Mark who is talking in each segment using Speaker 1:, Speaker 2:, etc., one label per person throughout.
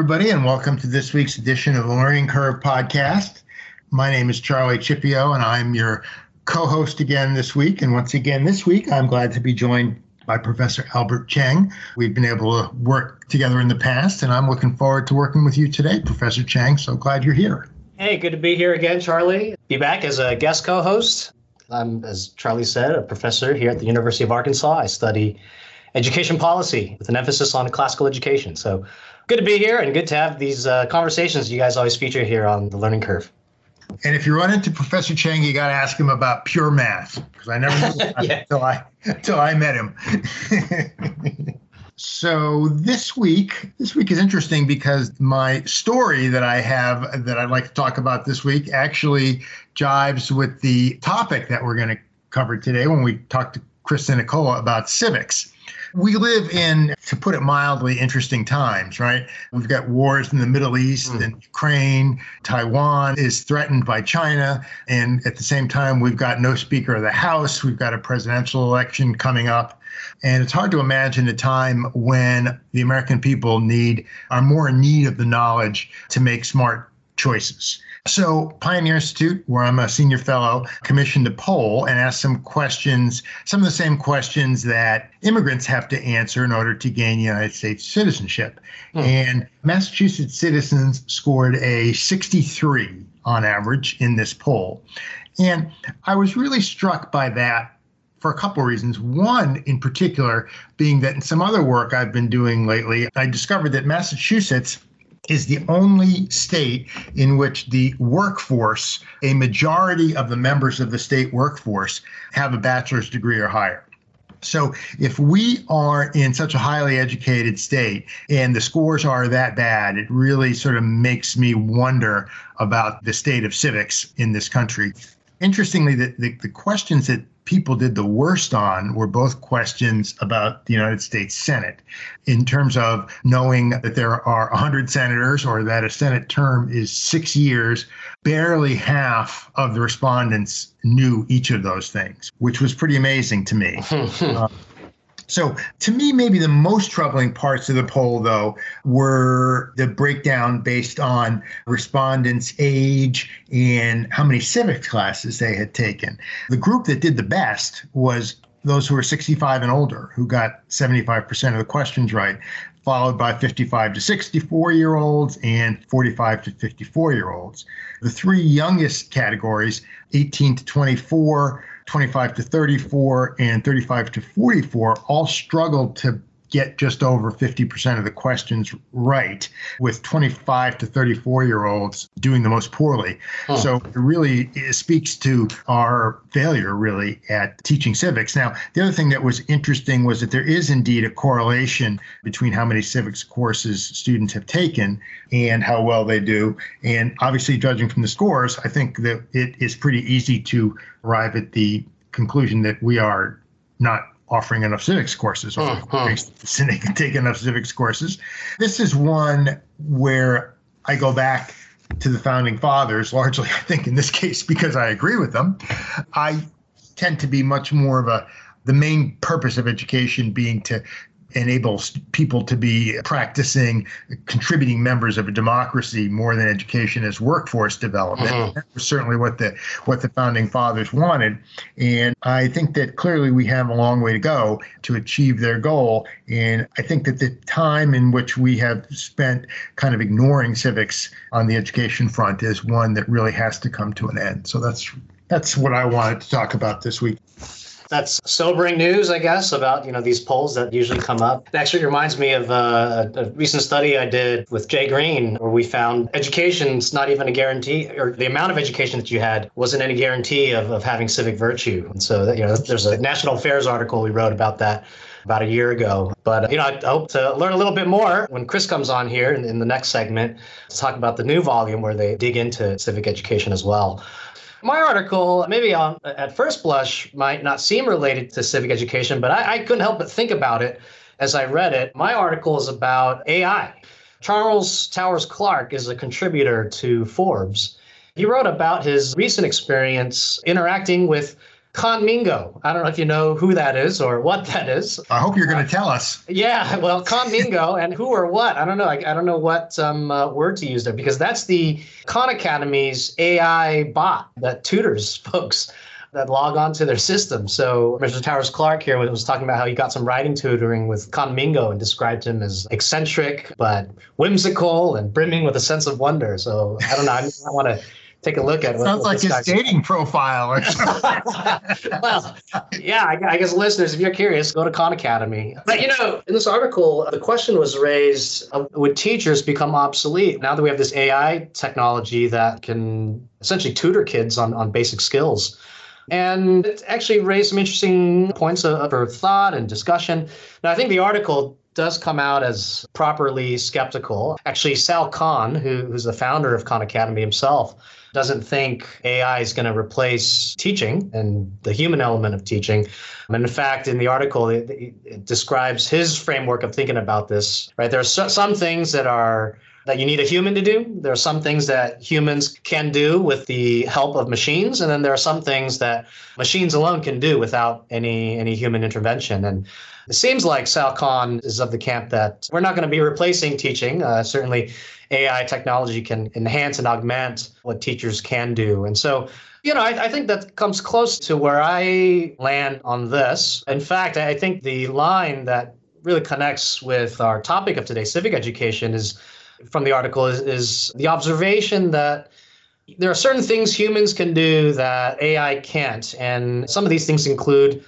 Speaker 1: Well, hello, everybody, and welcome to this week's edition of the Learning Curve podcast. My name is Charlie Chieppo, and I'm your co host again this week. And once again, this week, I'm glad to be joined by Professor Albert Cheng. We've been able to work together in the past, and I'm looking forward to working with you today, Professor Cheng. So glad you're here.
Speaker 2: Hey, good to be here again, Charlie. Be back as a guest co host. I'm, as Charlie said, a professor here at the University of Arkansas. I study education policy with an emphasis on classical education. So good to be here and good to have these uh, conversations you guys always feature here on the learning curve.
Speaker 1: And if you run into Professor Cheng, you got to ask him about pure math because I never knew yeah. until I until I met him. so this week, this week is interesting because my story that I have that I'd like to talk about this week actually jives with the topic that we're going to cover today when we talk to Chris Sinacola about civics. We live in, to put it mildly, interesting times, right? We've got wars in the Middle East mm. and Ukraine. Taiwan is threatened by China. And at the same time, we've got no Speaker of the House. We've got a presidential election coming up. And it's hard to imagine a time when the American people need are more in need of the knowledge to make smart choices. So, Pioneer Institute, where I'm a senior fellow, commissioned a poll and asked some questions, some of the same questions that immigrants have to answer in order to gain United States citizenship. Hmm. And Massachusetts citizens scored a 63 on average in this poll. And I was really struck by that for a couple of reasons. One, in particular, being that in some other work I've been doing lately, I discovered that Massachusetts is the only state in which the workforce, a majority of the members of the state workforce, have a bachelor's degree or higher. So if we are in such a highly educated state and the scores are that bad, it really sort of makes me wonder about the state of civics in this country. Interestingly, the, the, the questions that people did the worst on were both questions about the United States Senate in terms of knowing that there are 100 senators or that a Senate term is six years. Barely half of the respondents knew each of those things, which was pretty amazing to me. uh, so, to me, maybe the most troubling parts of the poll, though, were the breakdown based on respondents' age and how many civics classes they had taken. The group that did the best was those who were 65 and older, who got 75% of the questions right, followed by 55 to 64 year olds and 45 to 54 year olds. The three youngest categories, 18 to 24, 25 to 34 and 35 to 44 all struggled to get just over 50% of the questions right, with 25 to 34 year olds doing the most poorly. Huh. So it really it speaks to our failure, really, at teaching civics. Now, the other thing that was interesting was that there is indeed a correlation between how many civics courses students have taken and how well they do. And obviously, judging from the scores, I think that it is pretty easy to arrive at the conclusion that we are not offering enough civics courses or uh-huh. can take enough civics courses. This is one where I go back to the founding fathers, largely, I think, in this case, because I agree with them. I tend to be much more of a the main purpose of education being to enables people to be practicing contributing members of a democracy more than education as workforce development. Mm-hmm. that was certainly what the what the founding fathers wanted. And i think that clearly we have a long way to go to achieve their goal. And i think that the time in which we have spent kind of ignoring civics on the education front is one that really has to come to an end. So that's that's what i wanted to talk about this week
Speaker 2: that's sobering news, I guess, about you know these polls that usually come up. It actually reminds me of uh, a recent study I did with Jay Greene, where we found education's not even a guarantee, or the amount of education that you had wasn't any guarantee of, of having civic virtue. And so, that, you know, there's a National Affairs article we wrote about that about a year ago. But, you know, I hope to learn a little bit more when Chris comes on here in, in the next segment to talk about the new volume where they dig into civic education as well. My article, maybe on, at first blush, might not seem related to civic education, but I, I couldn't help but think about it as I read it. My article is about AI. Charles Towers Clark is a contributor to Forbes. He wrote about his recent experience interacting with Khanmigo. I don't know if you know who that is or what that is.
Speaker 1: I hope you're going to tell us.
Speaker 2: Yeah, well, Khanmigo and who or what? I don't know. I, I don't know what um, uh, word to use there because that's the Khan Academy's AI bot that tutors folks that log on to their system. So Mr. Towers Clark here was talking about how he got some writing tutoring with Khanmigo and described him as eccentric but whimsical and brimming with a sense of wonder. So I don't know. I, I want to take a look at
Speaker 1: it. Sounds like his dating profile or
Speaker 2: something. well, yeah, I, I, guess listeners, if you're curious, go to Khan Academy. But you know, in this article, the question was raised: uh, Would teachers become obsolete now that we have this AI technology that can essentially tutor kids on on basic skills? And it actually raised some interesting points of, of thought and discussion. Now, I think the article does come out as properly skeptical. Actually, Sal Khan, who, who's the founder of Khan Academy himself, doesn't think AI is going to replace teaching and the human element of teaching. And in fact, in the article, it, it describes his framework of thinking about this. Right, there are so, some things that are that you need a human to do. There are some things that humans can do with the help of machines, and then there are some things that machines alone can do without any any human intervention. And it seems like Sal Khan is of the camp that we're not going to be replacing teaching. Uh, certainly, AI technology can enhance and augment what teachers can do. And so, you know, I, I, think that comes close to where I land on this. In fact, I think the line that really connects with our topic of today, civic education, is from the article is, is the observation that there are certain things humans can do that AI can't. And some of these things include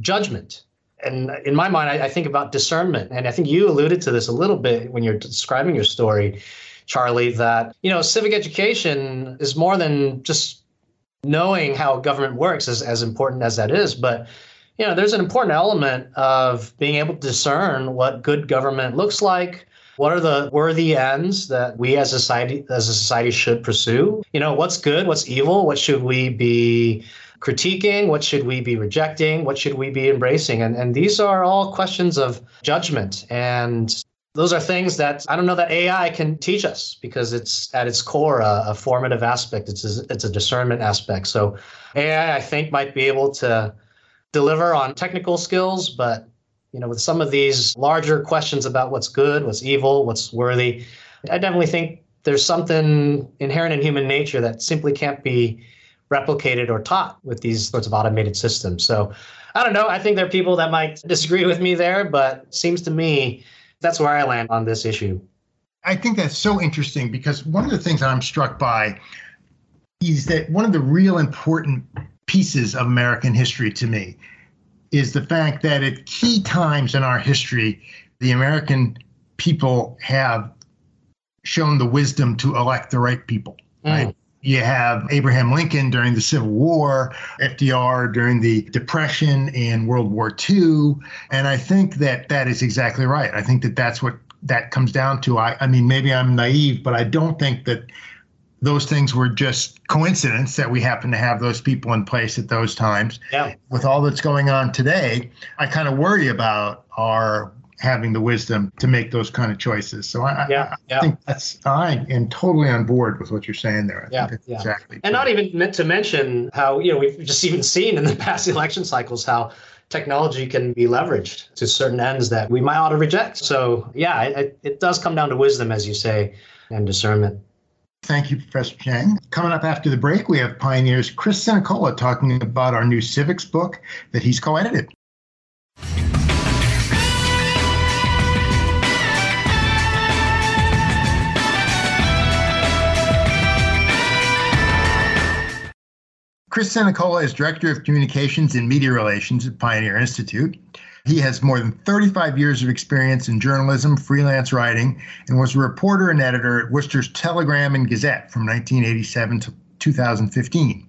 Speaker 2: judgment. And in my mind, I, I, think about discernment. And I think you alluded to this a little bit when you're describing your story, Charlie, that, you know, civic education is more than just knowing how government works, as, as important as that is. But, you know, there's an important element of being able to discern what good government looks like, what are the worthy ends that we as a society as a society should pursue? You know, what's good, what's evil, what should we be critiquing, what should we be rejecting, what should we be embracing? And and these are all questions of judgment and those are things that I don't know that AI can teach us because it's at its core a, a formative aspect. It's a, it's a discernment aspect. So AI, I think, might be able to deliver on technical skills, but you know, with some of these larger questions about what's good, what's evil, what's worthy, I definitely think there's something inherent in human nature that simply can't be replicated or taught with these sorts of automated systems. So I don't know. I think there are people that might disagree with me there, but seems to me that's where I land on this issue.
Speaker 1: I think that's so interesting because one of the things that I'm struck by is that one of the real important pieces of American history to me is the fact that at key times in our history, the American people have shown the wisdom to elect the right people. Mm. You have Abraham Lincoln during the Civil War, FDR during the Depression and World War II. And I think that that is exactly right. I think that that's what that comes down to. I, I mean, maybe I'm naive, but I don't think that those things were just coincidence that we happen to have those people in place at those times.
Speaker 2: Yeah.
Speaker 1: With all that's going on today, I kind of worry about our having the wisdom to make those kind of choices. So I, yeah, I, I yeah. think that's I am totally on board with what you're saying there. I
Speaker 2: yeah, yeah. exactly. And not even meant to mention how you know we've just even seen in the past election cycles how technology can be leveraged to certain ends that we might ought to reject. So yeah, it, it does come down to wisdom, as you say, and discernment.
Speaker 1: Thank you, Professor Cheng. Coming up after the break, we have Pioneer's Chris Sinacola talking about our new civics book that he's co edited. Chris Sinacola is Director of Communications and Media Relations at Pioneer Institute. He has more than 35 years of experience in journalism, freelance writing, and was a reporter and editor at Worcester's Telegram and Gazette from 1987 to 2015.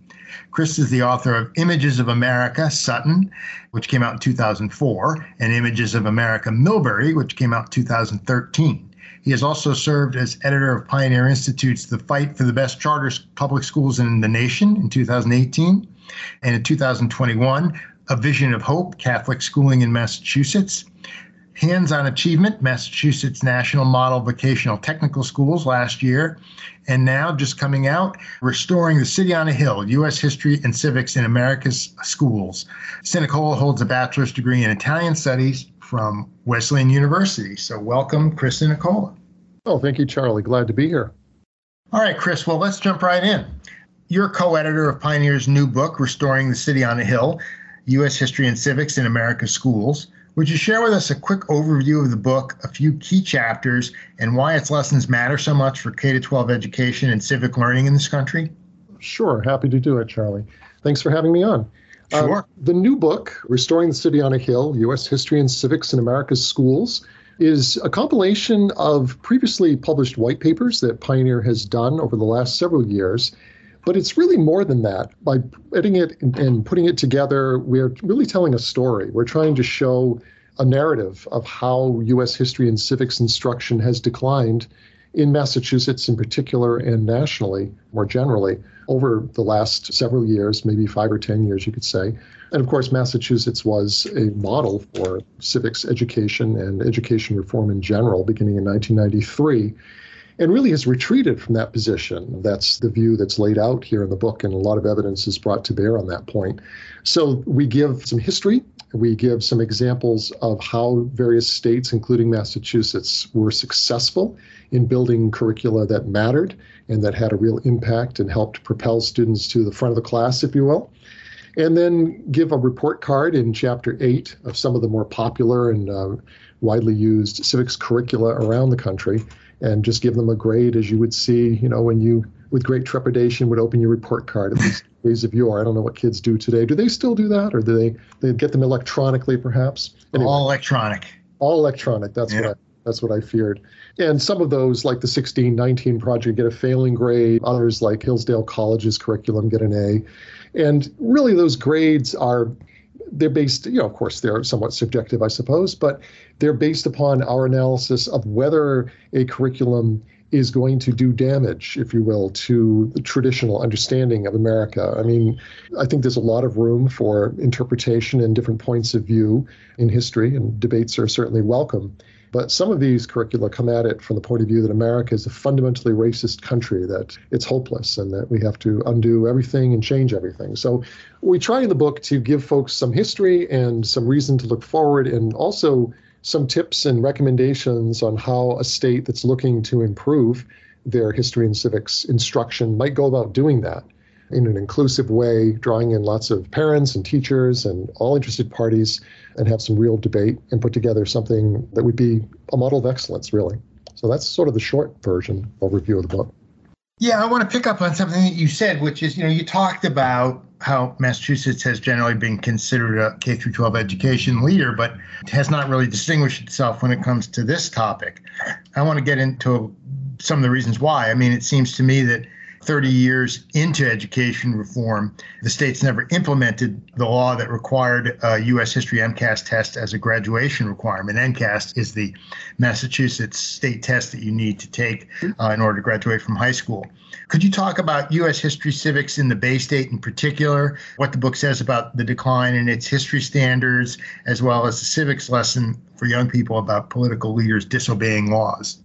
Speaker 1: Chris is the author of Images of America, Sutton, which came out in 2004, and Images of America, Millbury, which came out in 2013. He has also served as editor of Pioneer Institute's The Fight for the Best Charter Public Schools in the Nation in 2018. And in 2021, a Vision of Hope, Catholic Schooling in Massachusetts. Hands on Achievement, Massachusetts National Model Vocational Technical Schools last year. And now, just coming out, Restoring the City on a Hill U.S. History and Civics in America's Schools. Sinacola holds a bachelor's degree in Italian Studies from Wesleyan University. So, welcome, Chris Sinacola.
Speaker 3: Oh, thank you, Charlie. Glad to be here.
Speaker 1: All right, Chris. Well, let's jump right in. You're co editor of Pioneer's new book, Restoring the City on a Hill U.S. History and Civics in America's Schools. Would you share with us a quick overview of the book, a few key chapters, and why its lessons matter so much for K 12 education and civic learning in this country?
Speaker 3: Sure, happy to do it, Charlie. Thanks for having me on.
Speaker 1: Sure. Uh,
Speaker 3: the new book, Restoring the City on a Hill U.S. History and Civics in America's Schools, is a compilation of previously published white papers that Pioneer has done over the last several years. But it's really more than that. By editing it and putting it together, we're really telling a story. We're trying to show a narrative of how U.S. history and civics instruction has declined in Massachusetts in particular and nationally more generally over the last several years, maybe five or 10 years, you could say. And of course, Massachusetts was a model for civics education and education reform in general beginning in 1993 and really has retreated from that position. That's the view that's laid out here in the book, and a lot of evidence is brought to bear on that point. So we give some history we give some examples of how various states, including Massachusetts, were successful in building curricula that mattered and that had a real impact and helped propel students to the front of the class, if you will. And then give a report card in chapter eight of some of the more popular and uh, widely used civics curricula around the country and just give them a grade as you would see, you know, when you, with great trepidation, would open your report card, at least days of yore. I don't know what kids do today. Do they still do that, or do they they get them electronically, perhaps?
Speaker 1: Anyway, all electronic.
Speaker 3: All electronic. That's yeah. what I, that's what I feared. And some of those, like the 1619 project, get a failing grade. Others, like Hillsdale College's curriculum, get an A. And really, those grades are they're based, you know, of course, they're somewhat subjective, I suppose, but they're based upon our analysis of whether a curriculum is going to do damage, if you will, to the traditional understanding of America. I mean, I think there's a lot of room for interpretation and different points of view in history, and debates are certainly welcome. But some of these curricula come at it from the point of view that America is a fundamentally racist country, that it's hopeless, and that we have to undo everything and change everything. So we try in the book to give folks some history and some reason to look forward, and also some tips and recommendations on how a state that's looking to improve their history and civics instruction might go about doing that in an inclusive way, drawing in lots of parents and teachers and all interested parties and have some real debate and put together something that would be a model of excellence, really. So that's sort of the short version overview of the book.
Speaker 1: Yeah, I want to pick up on something that you said, which is, you know, you talked about how Massachusetts has generally been considered a K through 12 education leader, but has not really distinguished itself when it comes to this topic. I want to get into some of the reasons why. I mean, it seems to me that 30 years into education reform, the states never implemented the law that required a U.S. history MCAS test as a graduation requirement. MCAS is the Massachusetts state test that you need to take uh, in order to graduate from high school. Could you talk about U.S. history civics in the Bay State in particular, what the book says about the decline in its history standards, as well as the civics lesson for young people about political leaders disobeying laws?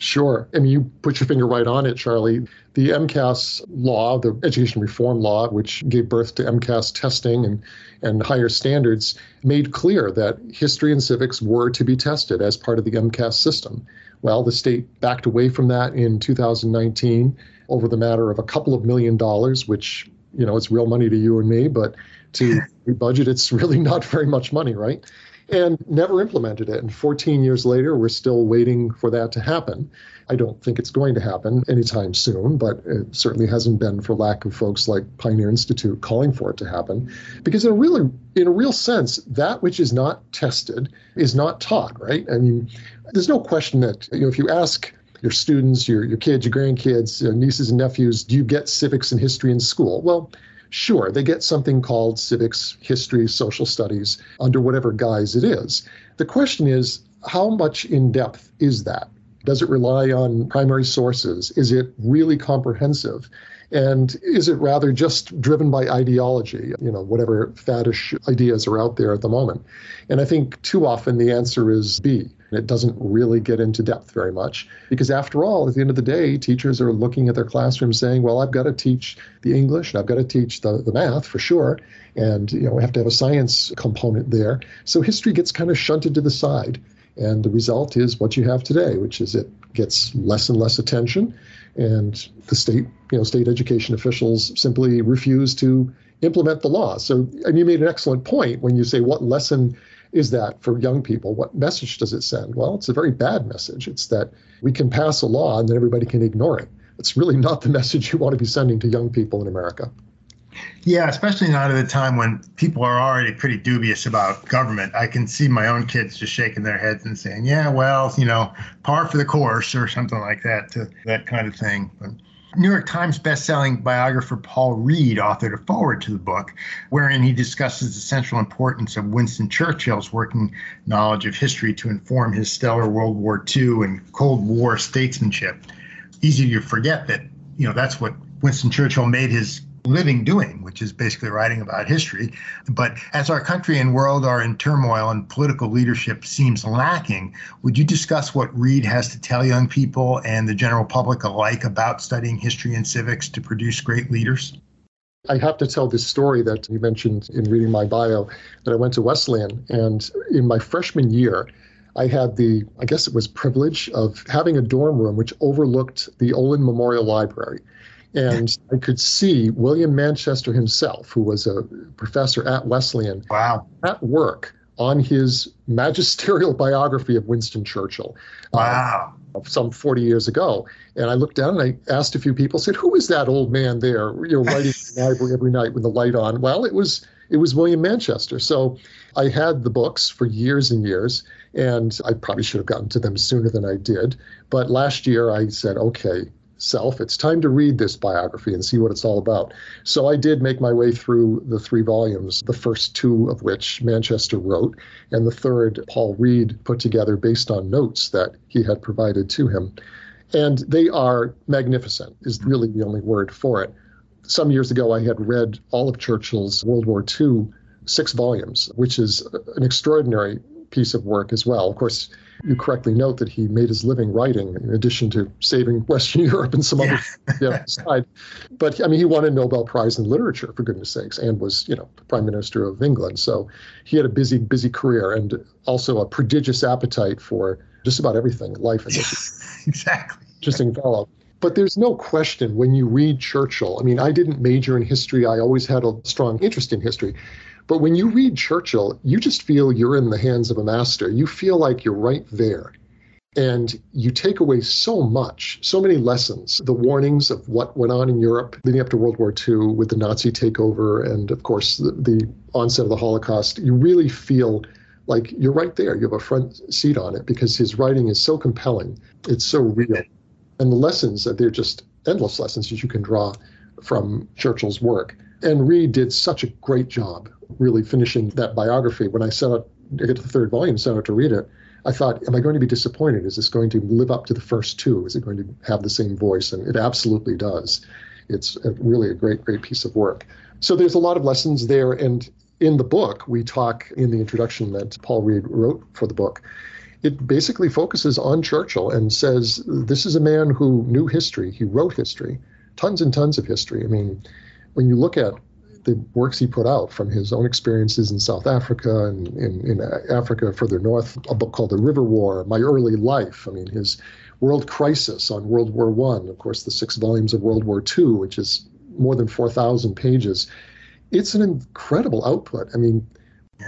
Speaker 3: Sure. I mean, you put your finger right on it, Charlie. The MCAS law, the education reform law, which gave birth to MCAS testing and, and higher standards, made clear that history and civics were to be tested as part of the MCAS system. Well, the state backed away from that in 2019 over the matter of a couple of million dollars, which, you know, it's real money to you and me, but to budget, it's really not very much money, right? And never implemented it. And 14 years later, we're still waiting for that to happen. I don't think it's going to happen anytime soon, but it certainly hasn't been for lack of folks like Pioneer Institute calling for it to happen. Because in a really, in a real sense, that which is not tested is not taught, right? I mean, there's no question that you know if you ask your students, your your kids, your grandkids, your nieces and nephews, do you get civics and history in school? Well, Sure, they get something called civics, history, social studies under whatever guise it is. The question is, how much in depth is that? Does it rely on primary sources? Is it really comprehensive? And is it rather just driven by ideology, you know, whatever faddish ideas are out there at the moment? And I think too often the answer is B. It doesn't really get into depth very much because, after all, at the end of the day, teachers are looking at their classroom saying, well, I've got to teach the English and I've got to teach the, the math for sure. And, you know, we have to have a science component there. So history gets kind of shunted to the side. And the result is what you have today, which is it gets less and less attention and the state, you know, state education officials simply refuse to implement the law. So, and you made an excellent point when you say, what lesson is that for young people? What message does it send? Well, it's a very bad message. It's that we can pass a law and then everybody can ignore it. It's really not the message you want to be sending to young people in America.
Speaker 1: Yeah, especially not at a time when people are already pretty dubious about government. I can see my own kids just shaking their heads and saying, "Yeah, well, you know, par for the course" or something like that, to that kind of thing. But New York Times bestselling biographer Paul Reid authored a foreword to the book, wherein he discusses the central importance of Winston Churchill's working knowledge of history to inform his stellar World War II and Cold War statesmanship. Easy to forget that, you know, that's what Winston Churchill made his living doing, which is basically writing about history. But as our country and world are in turmoil and political leadership seems lacking, would you discuss what Reid has to tell young people and the general public alike about studying history and civics to produce great leaders?
Speaker 3: I have to tell this story that you mentioned in reading my bio that I went to Wesleyan. And in my freshman year, I had the, I guess it was privilege of having a dorm room which overlooked the Olin Memorial Library. And I could see William Manchester himself, who was a professor at Wesleyan,
Speaker 1: wow.
Speaker 3: at work on his magisterial biography of Winston Churchill.
Speaker 1: Uh, wow.
Speaker 3: Uh, some 40 years ago. And I looked down and I asked a few people, said, Who is that old man there, you know, writing in the library every night with the light on? Well, it was it was William Manchester. So I had the books for years and years, and I probably should have gotten to them sooner than I did. But last year I said, okay, self. It's time to read this biography and see what it's all about. So I did make my way through the three volumes, the first two of which Manchester wrote, and the third Paul Reid put together based on notes that he had provided to him. And they are magnificent, is really the only word for it. Some years ago, I had read all of Churchill's World War II, six volumes, which is an extraordinary piece of work as well. Of course, you correctly note that he made his living writing in addition to saving Western Europe and some yeah. other side. But I mean, he won a Nobel Prize in literature for goodness sakes, and was you know prime minister of England. So he had a busy, busy career and also a prodigious appetite for just about everything in life.
Speaker 1: Yeah, exactly.
Speaker 3: Interesting fellow. But there's no question when you read Churchill. I mean, I didn't major in history. I always had a strong interest in history. But when you read Churchill, you just feel you're in the hands of a master. You feel like you're right there. And you take away so much, so many lessons, the warnings of what went on in Europe leading up to World War II with the Nazi takeover and, of course, the, the onset of the Holocaust. You really feel like you're right there. You have a front seat on it because his writing is so compelling. It's so real. And the lessons, they're just endless lessons that you can draw from Churchill's work. And Reid did such a great job really finishing that biography. When I set out to get to the third volume, set out to read it, I thought, am I going to be disappointed? Is this going to live up to the first two? Is it going to have the same voice? And it absolutely does. It's a, really a great, great piece of work. So there's a lot of lessons there. And in the book, we talk in the introduction that Paul Reid wrote for the book. It basically focuses on Churchill and says this is a man who knew history. He wrote history, tons and tons of history. I mean, when you look at the works he put out from his own experiences in South Africa and in, in uh, Africa further north, a book called The River War, My Early Life. I mean, his World Crisis on World War One, of course, the six volumes of World War Two, which is more than 4,000 pages. It's an incredible output. I mean,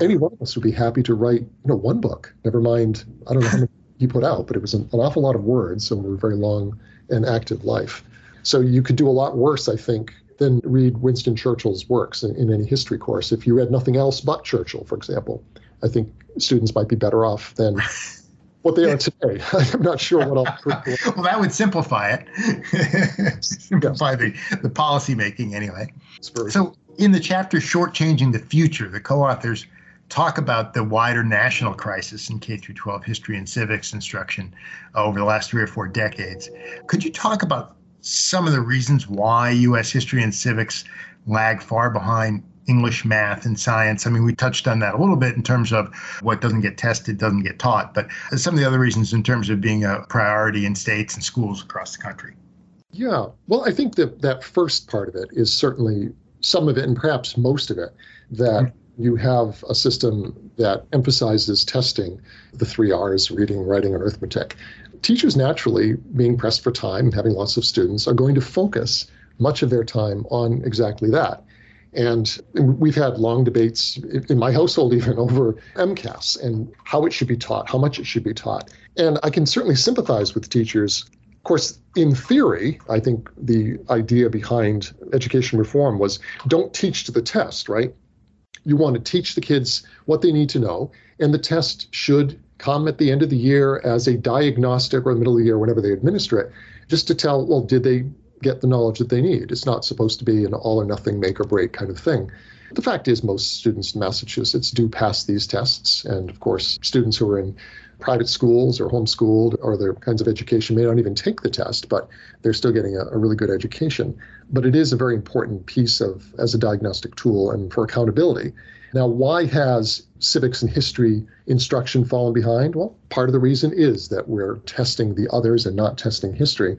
Speaker 3: any one of us would be happy to write, you know, one book. Never mind, I don't know how many he put out, but it was an, an awful lot of words over a very long and active life. So you could do a lot worse, I think, than read Winston Churchill's works in, in any history course. If you read nothing else but Churchill, for example, I think students might be better off than what they are today. I'm not sure what else.
Speaker 1: well, that would simplify it. simplify the, the policy making anyway. So, in the chapter Shortchanging the Future, the co authors talk about the wider national crisis in K through 12 history and civics instruction over the last three or four decades. Could you talk about some of the reasons why U.S. history and civics lag far behind English, math, and science. I mean, we touched on that a little bit in terms of what doesn't get tested doesn't get taught, but some of the other reasons in terms of being a priority in states and schools across the country.
Speaker 3: Yeah, well, I think that that first part of it is certainly some of it, and perhaps most of it, that mm-hmm. you have a system that emphasizes testing the three R's reading, writing, and arithmetic. Teachers, naturally, being pressed for time and having lots of students, are going to focus much of their time on exactly that. And we've had long debates in my household, even over MCAS and how it should be taught, how much it should be taught. And I can certainly sympathize with teachers. Of course, in theory, I think the idea behind education reform was don't teach to the test, right? You want to teach the kids what they need to know, and the test should come at the end of the year as a diagnostic or the middle of the year, whenever they administer it, just to tell, well, did they get the knowledge that they need. It's not supposed to be an all or nothing, make or break kind of thing. The fact is, most students in Massachusetts do pass these tests. And of course, students who are in private schools or homeschooled or other kinds of education may not even take the test, but they're still getting a, a, really good education. But it is a very important piece of as a diagnostic tool and for accountability. Now, why has civics and history instruction fallen behind? Well, part of the reason is that we're testing the others and not testing history.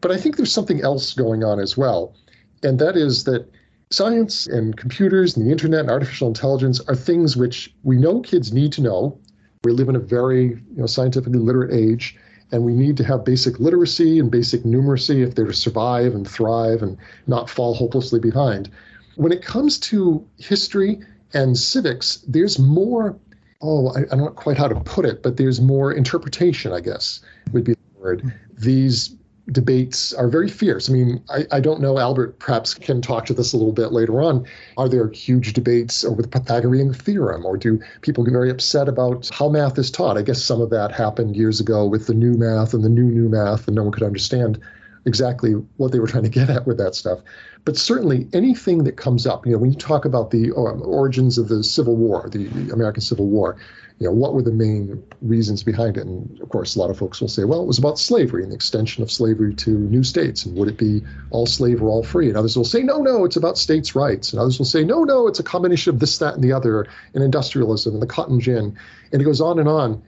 Speaker 3: But I think there's something else going on as well, and that is that science and computers and the internet and artificial intelligence are things which we know kids need to know. We live in a very you know, scientifically literate age, and we need to have basic literacy and basic numeracy if they're to survive and thrive and not fall hopelessly behind. When it comes to history and civics, there's more, oh, I, I don't know quite how to put it, but there's more interpretation, I guess, would be the word. Hmm. These debates are very fierce. I mean, I, I don't know, Albert perhaps can talk to this a little bit later on. Are there huge debates over the Pythagorean theorem, or do people get very upset about how math is taught? I guess some of that happened years ago with the new math and the new new math, and no one could understand exactly what they were trying to get at with that stuff. But certainly anything that comes up, you know, when you talk about the um, origins of the Civil War, the American Civil War, you know, what were the main reasons behind it? And of course, a lot of folks will say, well, it was about slavery and the extension of slavery to new states. And would it be all slave or all free? And others will say, no, no, it's about states' rights. And others will say, no, no, it's a combination of this, that, and the other, and industrialism and the cotton gin. And it goes on and on.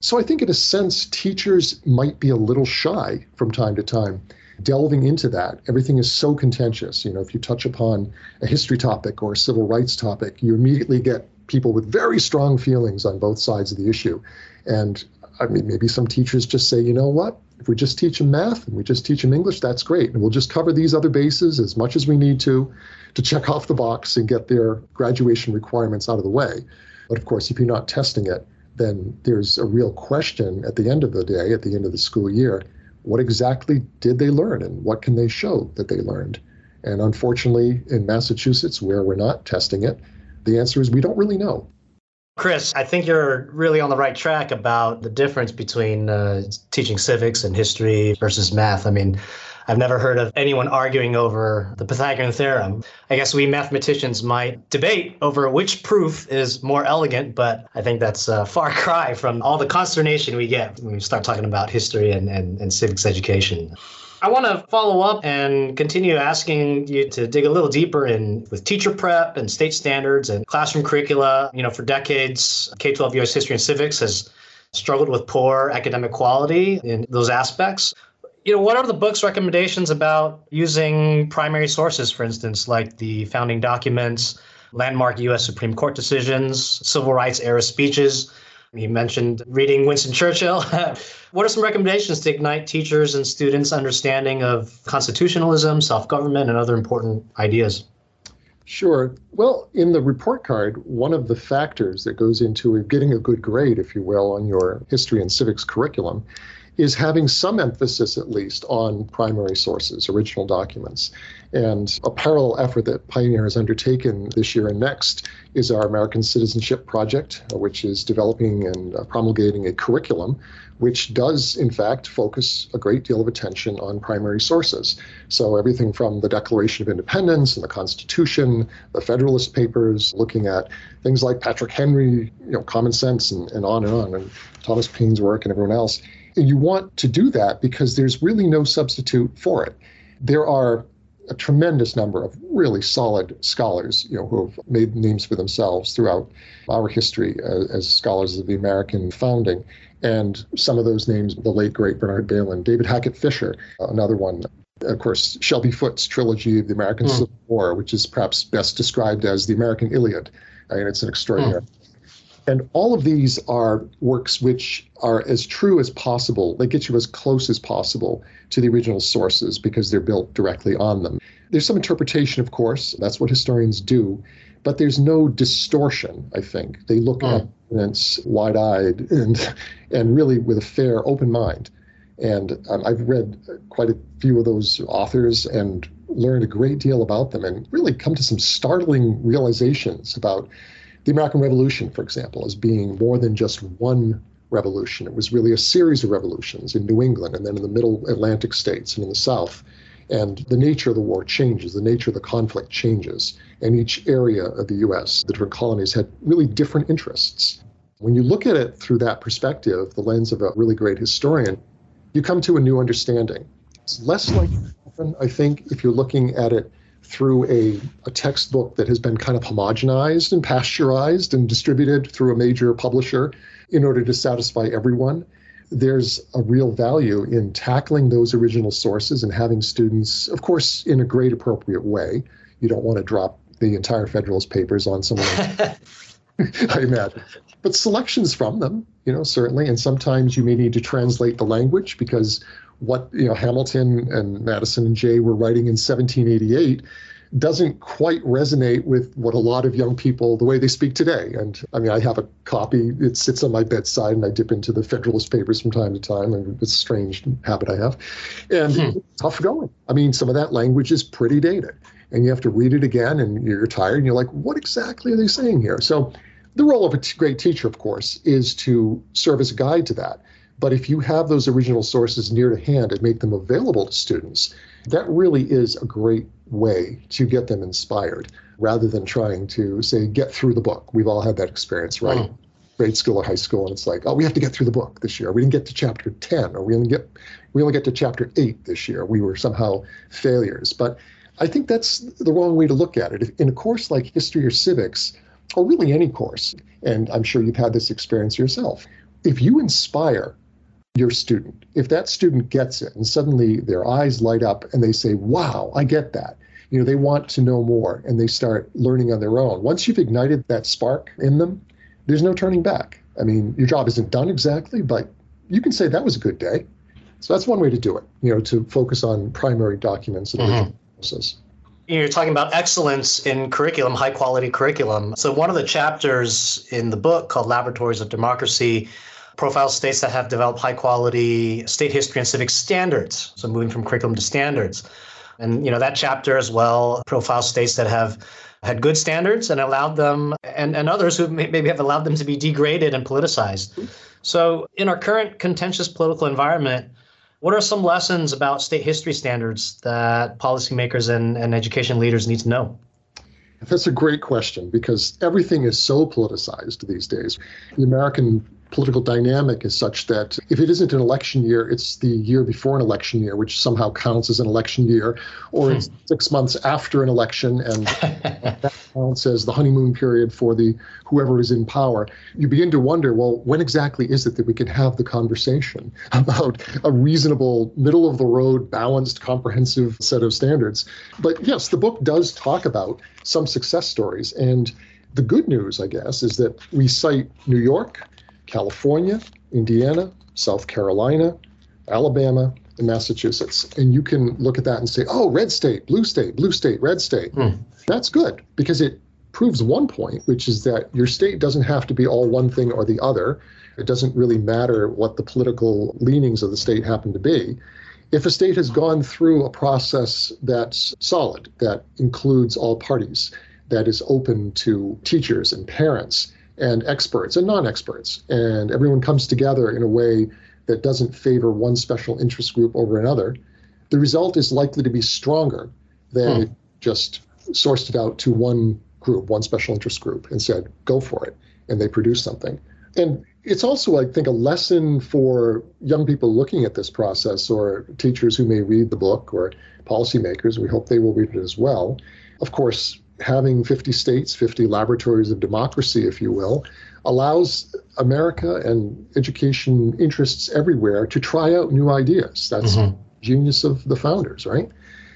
Speaker 3: So I think, in a sense, teachers might be a little shy from time to time delving into that. Everything is so contentious. You know, if you touch upon a history topic or a civil rights topic, you immediately get people with very strong feelings on both sides of the issue. And I mean, maybe some teachers just say, you know what? If we just teach them math and we just teach them English, that's great. And we'll just cover these other bases as much as we need to to check off the box and get their graduation requirements out of the way. But of course, if you're not testing it, then there's a real question at the end of the day, at the end of the school year, what exactly did they learn and what can they show that they learned? And unfortunately, in Massachusetts, where we're not testing it, the answer is we don't really know.
Speaker 2: Chris, I think you're really on the right track about the difference between uh, teaching civics and history versus math. I mean, I've never heard of anyone arguing over the Pythagorean theorem. I guess we mathematicians might debate over which proof is more elegant, but I think that's a far cry from all the consternation we get when we start talking about history and, and, and civics education. I want to follow up and continue asking you to dig a little deeper in with teacher prep and state standards and classroom curricula. You know, for decades, K 12 US history and civics has struggled with poor academic quality in those aspects. You know, what are the book's recommendations about using primary sources, for instance, like the founding documents, landmark US Supreme Court decisions, civil rights era speeches? You mentioned reading Winston Churchill. what are some recommendations to ignite teachers and students' understanding of constitutionalism, self government, and other important ideas?
Speaker 3: Sure. Well, in the report card, one of the factors that goes into getting a good grade, if you will, on your history and civics curriculum is having some emphasis, at least, on primary sources, original documents. And a parallel effort that Pioneer has undertaken this year and next is our American Citizenship Project, which is developing and uh, promulgating a curriculum which does, in fact, focus a great deal of attention on primary sources. So, everything from the Declaration of Independence and the Constitution, the Federalist Papers, looking at things like Patrick Henry, you know, common sense, and, and on and on, and Thomas Paine's work and everyone else you want to do that because there's really no substitute for it. There are a tremendous number of really solid scholars, you know, who have made names for themselves throughout our history as, as scholars of the American founding. And some of those names, the late great Bernard Bailyn, David Hackett Fischer, another one. Of course, Shelby Foote's trilogy of the American mm. Civil War, which is perhaps best described as the American Iliad. I mean, it's an extraordinary. Mm. And all of these are works which are as true as possible. They get you as close as possible to the original sources because they're built directly on them. There's some interpretation, of course, that's what historians do, but there's no distortion, I think. They look mm. at evidence wide eyed and, and really with a fair, open mind. And um, I've read quite a few of those authors and learned a great deal about them and really come to some startling realizations about the American Revolution, for example, as being more than just one revolution. It was really a series of revolutions in New England and then in the middle Atlantic states and in the South. And the nature of the war changes, the nature of the conflict changes. And each area of the US, the different colonies, had really different interests. When you look at it through that perspective, the lens of a really great historian, you come to a new understanding. It's less like I think, if you're looking at it through a, a textbook that has been kind of homogenized and pasteurized and distributed through a major publisher in order to satisfy everyone. There's a real value in tackling those original sources and having students, of course, in a great appropriate way. You don't want to drop the entire Federalist Papers on someone. I imagine. But selections from them, you know, certainly. And sometimes you may need to translate the language because what you know Hamilton and Madison and Jay were writing in 1788 doesn't quite resonate with what a lot of young people the way they speak today. And i mean i have a copy. It sits on my bedside and i dip into the federalist papers from time to time. And it's a strange habit i have. And hmm. tough going. I mean some of that language is pretty dated. And you have to read it again and you're tired and you're like what exactly are they saying here? So the role of a great teacher of course is to serve as a guide to that but if you have those original sources near to hand and make them available to students, that really is a great way to get them inspired rather than trying to say, get through the book. We've all had that experience, right? Mm. Grade school or high school, and it's like, oh, we have to get through the book this year. We didn't get to chapter 10, or we only get we only get to chapter 8 this year. We were somehow failures. But I think that's the wrong way to look at it. In a course like history or civics, or really any course, and I'm sure you've had this experience yourself, if you inspire your student. If that student gets it and suddenly their eyes light up and they say, wow, I get that. You know, they want to know more and they start learning on their own. Once you've ignited that spark in them, there's no turning back. I mean, your job isn't done exactly, but you can say that was a good day. So that's one way to do it, you know, to focus on primary documents and mm-hmm. process.
Speaker 2: You're talking about excellence in curriculum, high quality curriculum. So, one of the chapters in the book called Laboratories of Democracy profile states that have developed high quality state history and civic standards. So moving from curriculum to standards. And you know that chapter as well profile states that have had good standards and allowed them and, and others who maybe have allowed them to be degraded and politicized. So in our current contentious political environment, what are some lessons about state history standards that policymakers and, and education leaders need to know?
Speaker 3: That's a great question because everything is so politicized these days. The American political dynamic is such that if it isn't an election year, it's the year before an election year, which somehow counts as an election year, or it's hmm. six months after an election, and that counts as the honeymoon period for the whoever is in power. You begin to wonder, well, when exactly is it that we can have the conversation about a reasonable, middle of the road, balanced, comprehensive set of standards? But yes, the book does talk about some success stories, and the good news, I guess, is that we cite New York. California, Indiana, South Carolina, Alabama, and Massachusetts. And you can look at that and say, oh, red state, blue state, blue state, red state. Hmm. That's good because it proves one point, which is that your state doesn't have to be all one thing or the other. It doesn't really matter what the political leanings of the state happen to be. If a state has gone through a process that's solid, that includes all parties, that is open to teachers and parents, and experts and non experts. And everyone comes together in a way that doesn't favor one special interest group over another. The result is likely to be stronger than hmm. just sourced it out to one group, one special interest group, and said, go for it. And they produce something. And it's also, I think, a lesson for young people looking at this process or teachers who may read the book or policymakers. We hope they will read it as well. Of course, having 50 states, 50 laboratories of democracy, if you will, allows America and education interests everywhere to try out new ideas. That's mm-hmm. genius of the founders, right?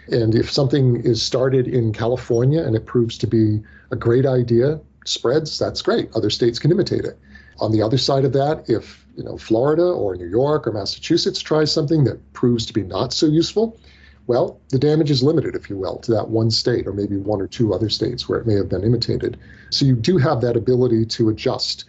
Speaker 3: And if something is started in California and it proves to be a great idea, spreads, that's great. Other states can imitate it. On the other side of that, if you know Florida or New York or Massachusetts tries something that proves to be not so useful, well, the damage is limited, if you will, to that one state or maybe one or two other states where it may have been imitated. So you do have that ability to adjust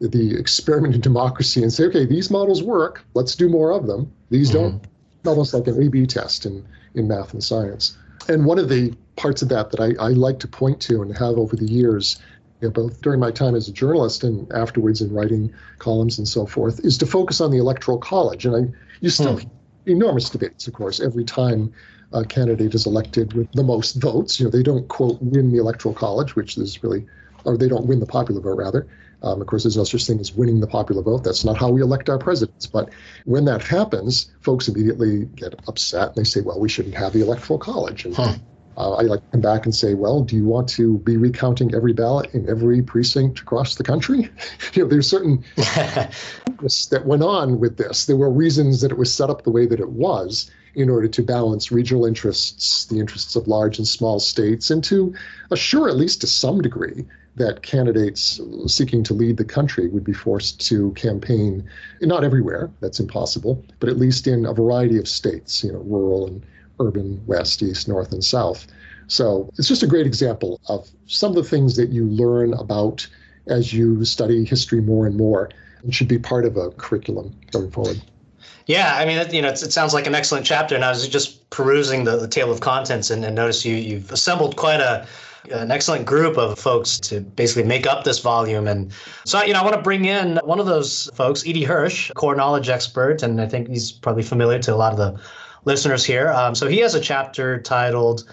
Speaker 3: the experiment in democracy and say, okay, these models work, let's do more of them. These mm-hmm. don't, almost like an A B test in, in math and science. And one of the parts of that that I, I like to point to and have over the years you know, both during my time as a journalist and afterwards in writing columns and so forth, is to focus on the electoral college. And I, you still hmm. Enormous debates, of course, every time a candidate is elected with the most votes. You know, they don't quote win the electoral college, which is really, or they don't win the popular vote rather. Um, of course, there's no such thing as winning the popular vote. That's not how we elect our presidents. But when that happens, folks immediately get upset and they say, well, we shouldn't have the electoral college. And huh. Uh, I like to come back and say, well, do you want to be recounting every ballot in every precinct across the country? you know, there's certain that went on with this. There were reasons that it was set up the way that it was in order to balance regional interests, the interests of large and small states, and to assure, at least to some degree, that candidates seeking to lead the country would be forced to campaign, not everywhere, that's impossible, but at least in a variety of states, you know, rural and urban west, east, north, and south. So it's just a great example of some of the things that you learn about as you study history more and more and should be part of a curriculum going forward.
Speaker 2: Yeah, I mean, you know, it sounds like an excellent chapter. And I was just perusing the, the table of contents and, and noticed you you've assembled quite a an excellent group of folks to basically make up this volume. And so, you know, I want to bring in one of those folks, E.D. Hirsch, core knowledge expert, and I think he's probably familiar to a lot of the listeners here. Um, so he has a chapter titled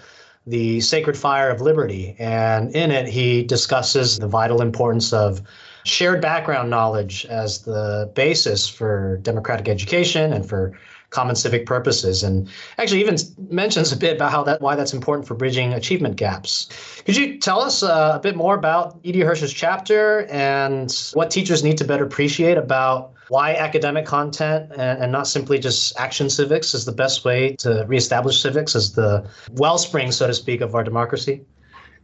Speaker 2: The Sacred Fire of Liberty. And in it, he discusses the vital importance of shared background knowledge as the basis for democratic education and for common civic purposes and actually even mentions a bit about how that why that's important for bridging achievement gaps could you tell us uh, a bit more about E.D. Hirsch's chapter and what teachers need to better appreciate about why academic content and, and, not simply just action civics is the best way to reestablish civics as the wellspring, so to speak, of our democracy?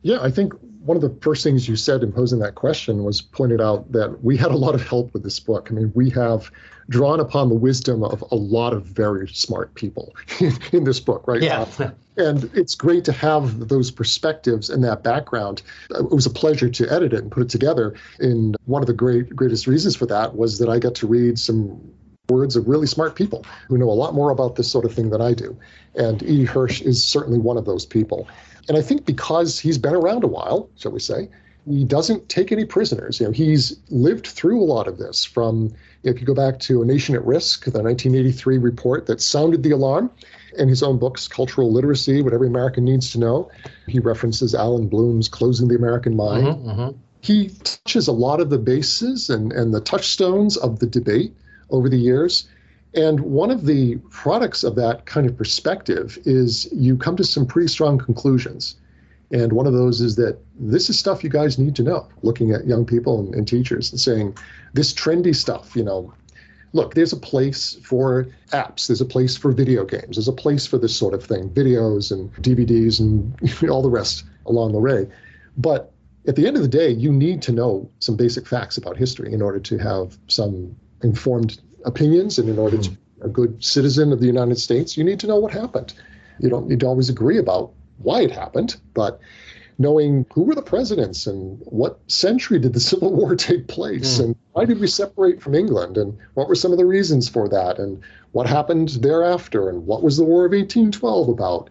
Speaker 3: Yeah, I think one of the first things you said in posing that question was pointed out that we had a lot of help with this book. I mean, we have drawn upon the wisdom of a lot of very smart people in this book, right?
Speaker 2: Yeah.
Speaker 3: Uh, and it's great to have those perspectives and that background. It was a pleasure to edit it and put it together. And one of the great greatest reasons for that was that I got to read some words of really smart people who know a lot more about this sort of thing than I do. And E.D. Hirsch is certainly one of those people. And I think because he's been around a while, shall we say, he doesn't take any prisoners. You know, he's lived through a lot of this. From if you go back to A Nation at Risk, the 1983 report that sounded the alarm, in his own books, Cultural Literacy: What Every American Needs to Know, he references Allan Bloom's Closing the American Mind. Mm-hmm, mm-hmm. He touches a lot of the bases and, and the touchstones of the debate over the years. And one of the products of that kind of perspective is you come to some pretty strong conclusions. And one of those is that this is stuff you guys need to know, looking at young people and, and teachers and saying, this trendy stuff, you know, look, there's a place for apps, there's a place for video games, there's a place for this sort of thing, videos and DVDs and all the rest along the way. But at the end of the day, you need to know some basic facts about history in order to have some informed opinions and in order to be a good citizen of the United States, you need to know what happened. You don't need to always agree about why it happened, but knowing who were the presidents and what century did the Civil War take place mm. and why did we separate from England and what were some of the reasons for that and what happened thereafter and what was the War of 1812 about.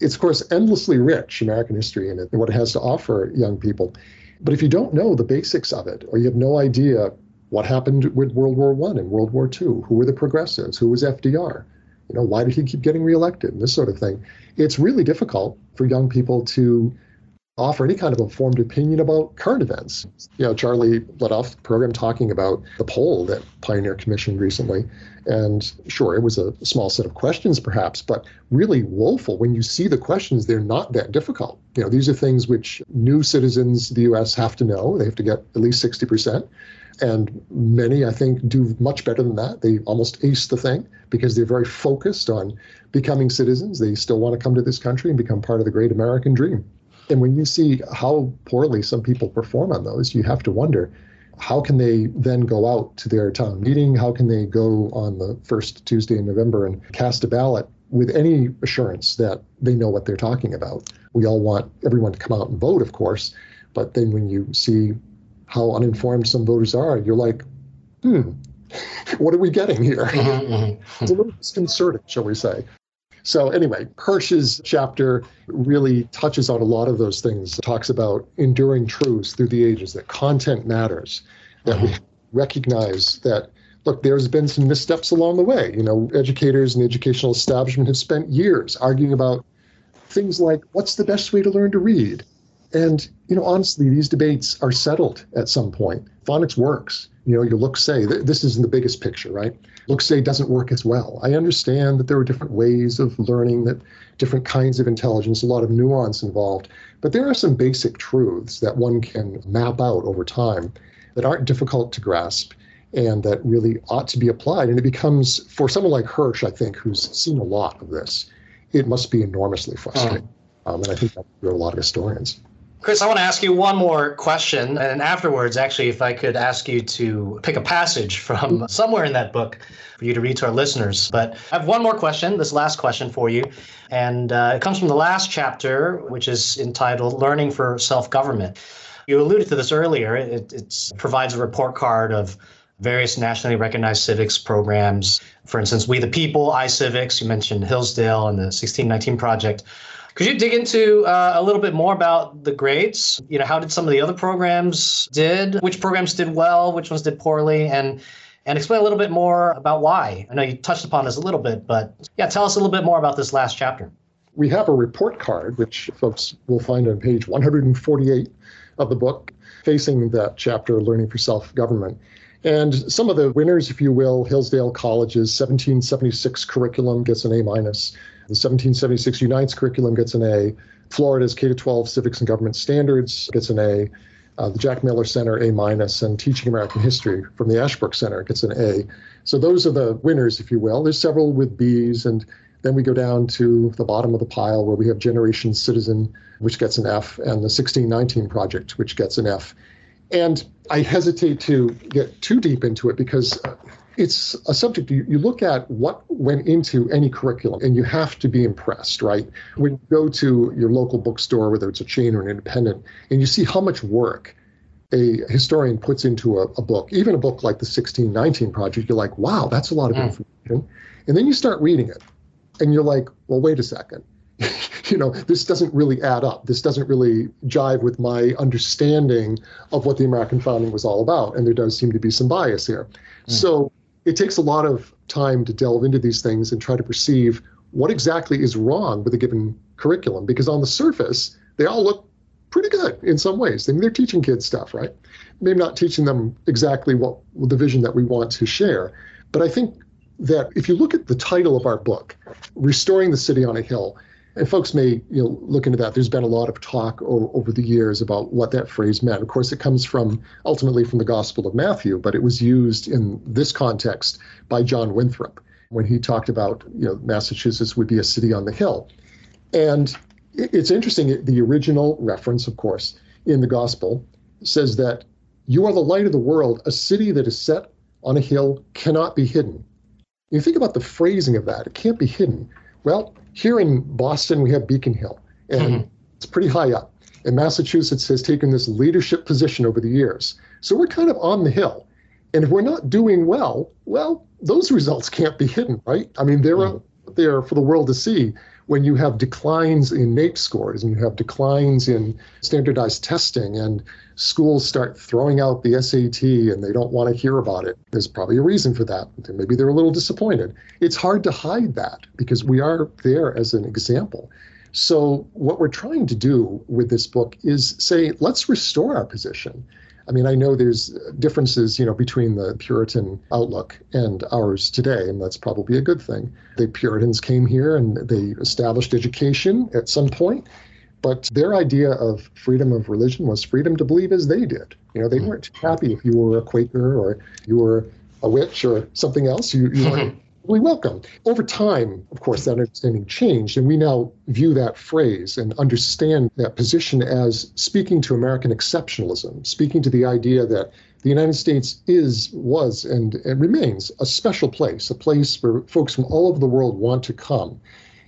Speaker 3: It's, of course, endlessly rich American history and what it has to offer young people. But if you don't know the basics of it or you have no idea what happened with World War One and World War Two? Who were the progressives? Who was FDR? You know, why did he keep getting reelected? And this sort of thing. It's really difficult for young people to offer any kind of informed opinion about current events. You know, Charlie led off the program talking about the poll that Pioneer commissioned recently. And sure, it was a small set of questions perhaps, but really woeful. When you see the questions, they're not that difficult. You know, these are things which new citizens of the US have to know. They have to get at least 60%. And many, I think, do much better than that. They almost ace the thing because they're very focused on becoming citizens. They still want to come to this country and become part of the great American dream. And when you see how poorly some people perform on those, you have to wonder how can they then go out to their town meeting? How can they go on the first Tuesday in November and cast a ballot with any assurance that they know what they're talking about? We all want everyone to come out and vote, of course. But then when you see how uninformed some voters are, you're like, hmm, what are we getting here? Mm-hmm, mm-hmm. It's a little disconcerting, shall we say. So, anyway, Hirsch's chapter really touches on a lot of those things. It talks about enduring truths through the ages, that content matters, that mm-hmm. we recognize that, look, there's been some missteps along the way. You know, educators and the educational establishment have spent years arguing about things like what's the best way to learn to read? And, you know, honestly, these debates are settled at some point. Phonics works. You know, your look say, this is in the biggest picture, right? Look say doesn't work as well. I understand that there are different ways of learning, that different kinds of intelligence, a lot of nuance involved. But there are some basic truths that one can map out over time that aren't difficult to grasp and that really ought to be applied. And it becomes, for someone like Hirsch, I think, who's seen a lot of this, it must be enormously frustrating. Um, and I think that's for a lot of historians.
Speaker 2: Chris, I want to ask you one more question. And afterwards, actually, if I could ask you to pick a passage from somewhere in that book for you to read to our listeners. But I have one more question, this last question for you. And uh, it comes from the last chapter, which is entitled Learning for Self Government. You alluded to this earlier. It, provides a report card of various nationally recognized civics programs. For instance, We the People, iCivics, you mentioned Hillsdale and the 1619 Project. Could you dig into uh, a little bit more about the grades? You know, how did some of the other programs did? Which programs did well? Which ones did poorly? And and explain a little bit more about why. I know you touched upon this a little bit, but yeah, tell us a little bit more about this last chapter.
Speaker 3: We have a report card, which folks will find on page 148 of the book, facing that chapter, Learning for Self Government. And some of the winners, if you will, Hillsdale College's 1776 curriculum gets an A minus. The 1776 Unites curriculum gets an A. Florida's K 12 Civics and Government Standards gets an A. Uh, the Jack Miller Center A minus, and Teaching American History from the Ashbrook Center gets an A. So those are the winners, if you will. There's several with B's, and then we go down to the bottom of the pile where we have Generation Citizen, which gets an F, and the 1619 Project, which gets an F. And I hesitate to get too deep into it because it's a subject you, you look at what went into any curriculum and you have to be impressed, right? When you go to your local bookstore, whether it's a chain or an independent, and you see how much work a historian puts into a, a book, even a book like the 1619 Project, you're like, wow, that's a lot of mm. information. And then you start reading it and you're like, well, wait a second. you know, this doesn't really add up. This doesn't really jive with my understanding of what the American founding was all about. And there does seem to be some bias here. Mm. So it takes a lot of time to delve into these things and try to perceive what exactly is wrong with a given curriculum because on the surface they all look pretty good in some ways. I mean, they're teaching kids stuff right? Maybe not teaching them exactly what the vision that we want to share. But i think that if you look at the title of our book restoring the city on a hill and folks may you know look into that. There's been a lot of talk o- over the years about what that phrase meant. Of course, it comes from ultimately from the Gospel of Matthew, but it was used in this context by John Winthrop when he talked about you know Massachusetts would be a city on the hill. And it's interesting. The original reference, of course, in the Gospel says that you are the light of the world. A city that is set on a hill cannot be hidden. You think about the phrasing of that. It can't be hidden. Well, here in Boston, we have Beacon Hill, and mm-hmm. it's pretty high up. And Massachusetts has taken this leadership position over the years. So we're kind of on the hill. And if we're not doing well, well, those results can't be hidden, right? I mean, they're mm-hmm. out there for the world to see when you have declines in NAEP scores and you have declines in standardized testing and schools start throwing out the SAT and they don't want to hear about it, there's probably a reason for that. Maybe they're a little disappointed. It's hard to hide that because we are there as an example. So, what we're trying to do with this book is say, let's restore our position. I mean, I know there's differences, you know, between the Puritan outlook and ours today, and that's probably a good thing. The Puritans came here and they established education at some point, but their idea of freedom of religion was freedom to believe as they did. You know, they hmm. weren't happy if you were a Quaker or you were a witch or something else. You, you weren't we welcome. Over time, of course, that understanding changed, and we now view that phrase and understand that position as speaking to American exceptionalism, speaking to the idea that the United States is, was, and, and remains a special place, a place where folks from all over the world want to come.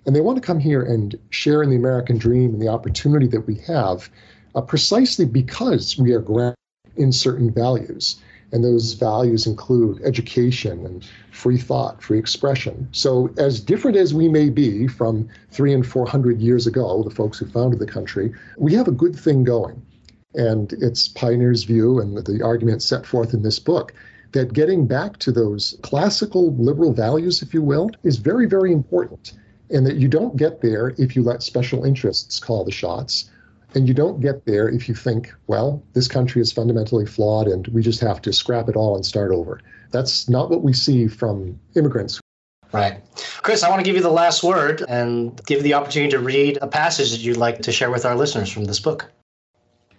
Speaker 3: And they want to come here and share in the American dream and the opportunity that we have, uh, precisely because we are grounded in certain values. And those values include education and free thought, free expression. So, as different as we may be from three and four hundred years ago, the folks who founded the country, we have a good thing going. And it's Pioneer's view and the argument set forth in this book that getting back to those classical liberal values, if you will, is very, very important. And that you don't get there if you let special interests call the shots and you don't get there if you think, well, this country is fundamentally flawed and we just have to scrap it all and start over. That's not what we see from immigrants.
Speaker 2: Right. Chris, I want to give you the last word and give you the opportunity to read a passage that you'd like to share with our listeners from this book.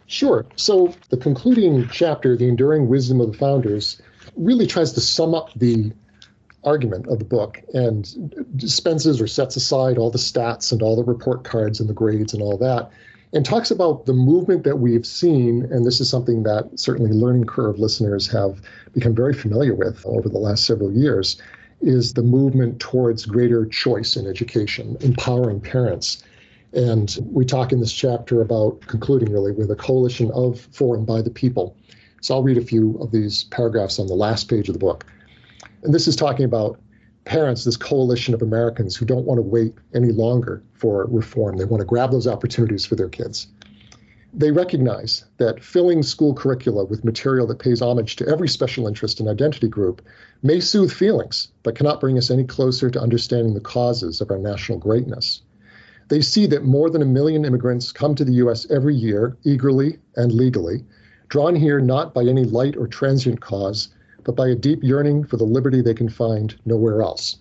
Speaker 3: Sure. So, the concluding chapter, The Enduring Wisdom of the Founders, really tries to sum up the argument of the book and dispenses or sets aside all the stats and all the report cards and the grades and all that and talks about the movement that we've seen. And this is something that certainly learning curve listeners have become very familiar with over the last several years is the movement towards greater choice in education, empowering parents. And we talk in this chapter about concluding really with a coalition of, for, and by the people. So I'll read a few of these paragraphs on the last page of the book. And this is talking about parents, this coalition of Americans who don't want to wait any longer for reform. They want to grab those opportunities for their kids. They recognize that filling school curricula with material that pays homage to every special interest and identity group may soothe feelings, but cannot bring us any closer to understanding the causes of our national greatness. They see that more than a million immigrants come to the U.S. every year, eagerly and legally, drawn here not by any light or transient cause, but by a deep yearning for the liberty they can find nowhere else.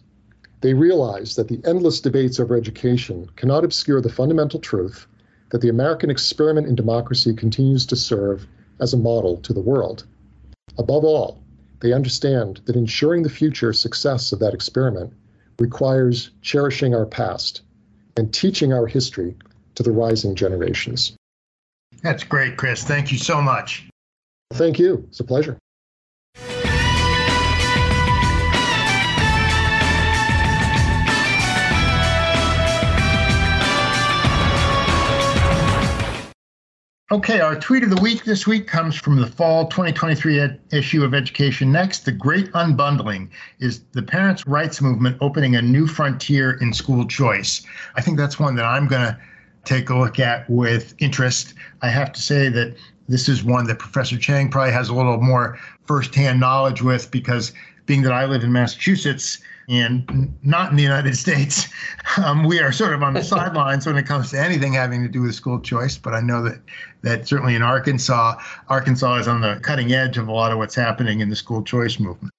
Speaker 3: They realize that the endless debates over education cannot obscure the fundamental truth that the American experiment in democracy continues to serve as a model to the world. Above all, they understand that ensuring the future success of that experiment requires cherishing our past and teaching our history to the rising generations.
Speaker 1: That's great, Chris. Thank you so much.
Speaker 3: Thank you. It's a pleasure.
Speaker 1: Okay, our tweet of the week this week comes from the fall 2023 ed- issue of Education Next. The Great Unbundling is the parents' rights movement opening a new frontier in school choice. I think that's one that I'm going to take a look at with interest. I have to say that this is one that Professor Cheng probably has a little more firsthand knowledge with because being that I live in Massachusetts, and not in the United States. Um, we are sort of on the sidelines when it comes to anything having to do with school choice. But I know that that certainly in Arkansas, Arkansas is on the cutting edge of a lot of what's happening in the school choice movement.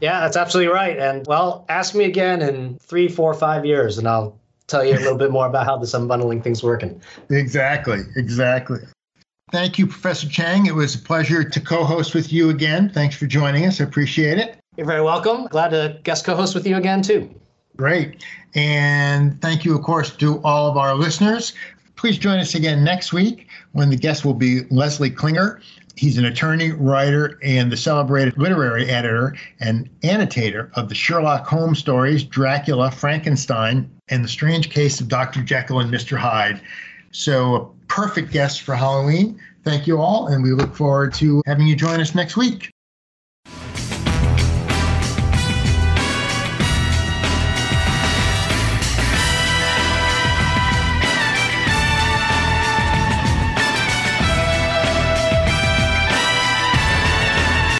Speaker 2: Yeah, that's absolutely right. And well, ask me again in three, four, five years, and I'll tell you a little bit more about how this unbundling thing's working.
Speaker 1: Exactly, exactly. Thank you, Professor Cheng. It was a pleasure to co host with you again. Thanks for joining us. I appreciate it.
Speaker 2: You're very welcome. Glad to guest co host with you again, too.
Speaker 1: Great. And thank you, of course, to all of our listeners. Please join us again next week when the guest will be Leslie Klinger. He's an attorney, writer, and the celebrated literary editor and annotator of the Sherlock Holmes stories Dracula, Frankenstein, and The Strange Case of Dr. Jekyll and Mr. Hyde. So, a perfect guest for Halloween. Thank you all, and we look forward to having you join us next week.